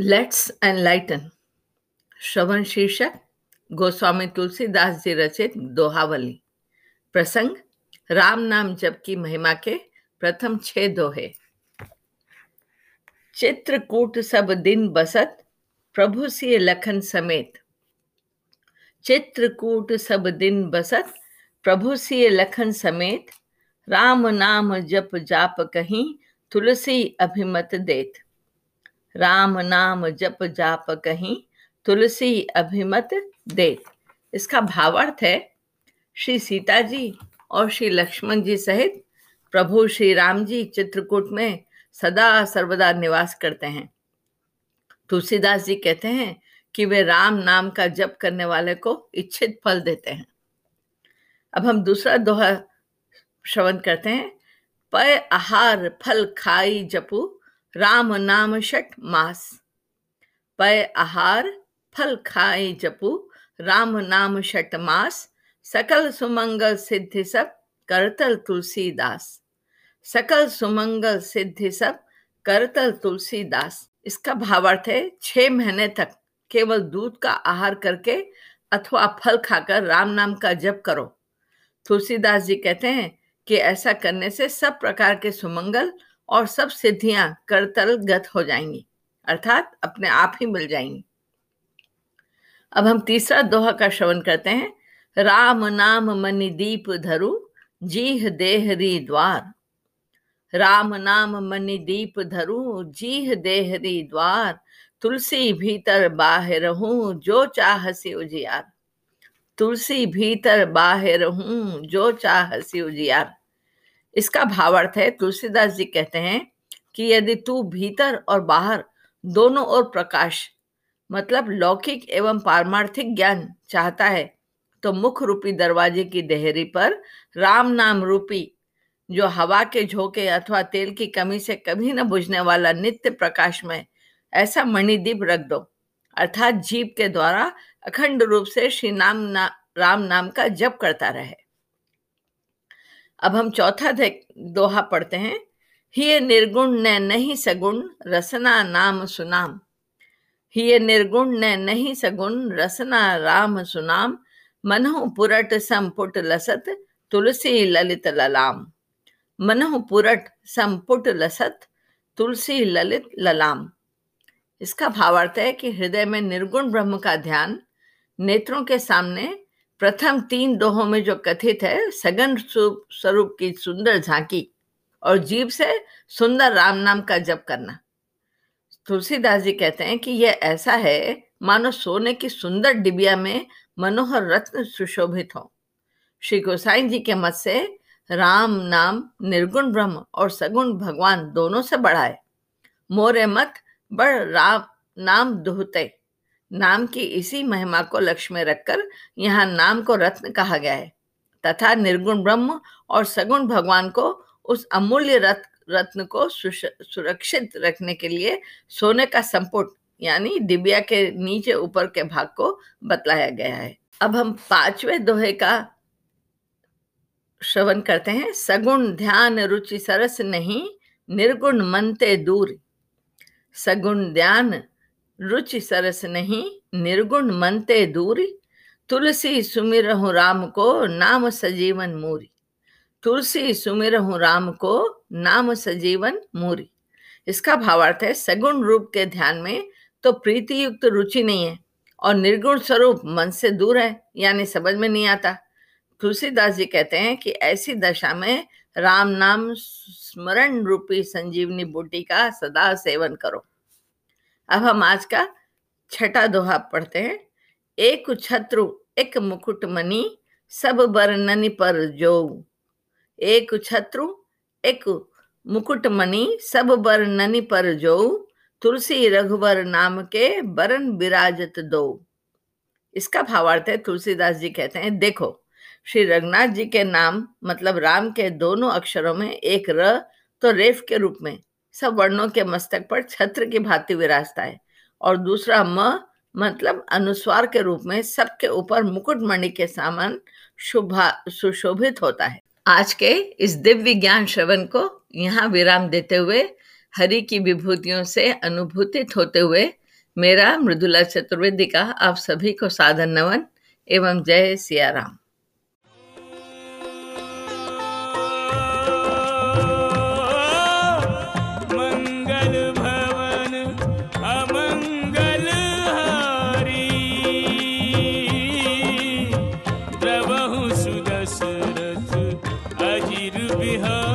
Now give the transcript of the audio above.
Let's enlighten श्रवण शीर्षक, गोस्वामी तुलसीदास जी रचित दोहावली। प्रसंग, राम नाम जप की महिमा के प्रथम छह दोहे। चित्रकूट सब दिन बसत, प्रभु सिय लखन समेत। चित्रकूट सब दिन बसत, प्रभु सिय लखन समेत। राम नाम जप जाप कहीं, तुलसी अभिमत देत। राम नाम जप जाप कहीं, तुलसी अभिमत दे। इसका भावार्थ है, श्री सीता जी और श्री लक्ष्मण जी सहित प्रभु श्री राम जी चित्रकूट में सदा सर्वदा निवास करते हैं। तुलसीदास जी कहते हैं कि वे राम नाम का जप करने वाले को इच्छित फल देते हैं। अब हम दूसरा दोहा श्रवण करते हैं। पय आहार फल खाई जपू राम नाम शट मास। पय आहार, फल खाए जपू, राम नाम शट मास। सकल सुमंगल सिद्धि सब, करतल तुलसीदास। सकल सुमंगल सिद्धि सब, करतल तुलसीदास। इसका भावार्थ है, छह महीने तक केवल दूध का आहार करके अथवा फल खाकर राम नाम का जप करो। तुलसीदास जी कहते हैं कि ऐसा करने से सब प्रकार के सुमंगल और सब सिद्धियाँ करतल गत हो जाएँगी, अर्थात अपने आप ही मिल जाएँगी। अब हम तीसरा दोहा का श्रवण करते हैं। राम नाम मनि दीप धरु, जीह देहरी द्वार। राम नाम मनि दीप धरु, जीह देहरी द्वार। तुलसी भीतर बाहर हूँ जो चाह चाहसी उजियार। तुलसी भीतर बाहर हूँ जो चाह चाहसी उजियार। इसका भावार्थ है तुलसीदास जी कहते हैं कि यदि तू भीतर और बाहर दोनों ओर प्रकाश मतलब लौकिक एवं पारमार्थिक ज्ञान चाहता है तो मुख रूपी दरवाजे की देहरी पर राम नाम रूपी जो हवा के झोंके अथवा तेल की कमी से कभी न बुझने वाला नित्य प्रकाश में ऐसा मणिदीप रख दो। अर्थात जीव के द्वारा अखंड रूप से श्री नाम ना, राम नाम का जप करता रहे। अब हम चौथा दोहा पढ़ते हैं। ही निर्गुण ने नहीं सगुण, रसना नाम सुनाम। ही निर्गुण ने नहीं सगुण, रसना राम सुनाम। मनहु पुरट संपुट लसत, तुलसी ललित ललाम। मनहु पुरट संपुट लसत, तुलसी ललित ललाम। इसका भावार्थ है कि हृदय में निर्गुण ब्रह्म का ध्यान नेत्रों के सामने प्रथम तीन दोहों में जो कथित है सगन स्वरूप की सुंदर झांकी और जीव से सुंदर राम नाम का जप करना। तुलसीदास जी कहते हैं कि यह ऐसा है, मानो सोने की सुंदर डिबिया में मनोहर रत्न सुशोभित हो। श्री गोसाई जी के मत से राम नाम, निर्गुण ब्रह्म और सगुण भगवान दोनों से बड़ा है मोरे मत, बड़ राम नाम दुहते। नाम की इसी महिमा को लक्ष्य में रखकर यहाँ नाम को रत्न कहा गया है। तथा निर्गुण ब्रह्म और सगुण भगवान को उस अमूल्य रत्न रत्न को सुरक्षित रखने के लिए सोने का संपुट, यानी डिबिया के नीचे ऊपर के भाग को बतलाया गया है। अब हम पाँचवें दोहे का श्रवण करते हैं। सगुण ध्यान रुचि सरस नहीं, निर्गुण मनते दूर। सगुण ध्यान रुचि सरस नहीं, निर्गुण मनते दूरी। तुलसी सुमिर राम को, नाम सजीवन मूरी। तुलसी सुमिर राम को, नाम सजीवन मूरी। इसका भावार्थ है, सगुण रूप के ध्यान में तो प्रीति युक्त रुचि नहीं है, और निर्गुण स्वरूप मन से दूर है, यानी समझ में नहीं आता। तुलसीदास जी कहते हैं कि ऐसी दशा में राम नाम स्मरण रूपी संजीवनी बूटी का सदा सेवन करो। अब हम आज का छठा दोहा पढ़ते हैं। एक छत्रु, एक मुकुट मनी सब बरननी पर जो। एक छत्रु, एक मुकुट मणि सब बरननी पर जो। तुलसी रघुवर नाम के बरन विराजत दो। इसका भावार्थ है, तुलसीदास जी कहते हैं, देखो, श्री रघुनाथ जी के नाम मतलब राम के दोनों अक्षरों में एक र तो रेफ के रूप में। सब वर्णों के मस्तक पर छत्र की भांति विराजता है। और दूसरा म मतलब अनुस्वार के रूप में सबके ऊपर मुकुटमणि के सामान शुभा, सुशोभित होता है। आज के इस दिव्य ज्ञान श्रवण को यहाँ विराम देते हुए, हरि की विभूतियों से अनुभूतित होते हुए, मेरा मृदुला चतुर्वेदी का आप सभी को साधन नवन एवं जय सिया राम। हरिहर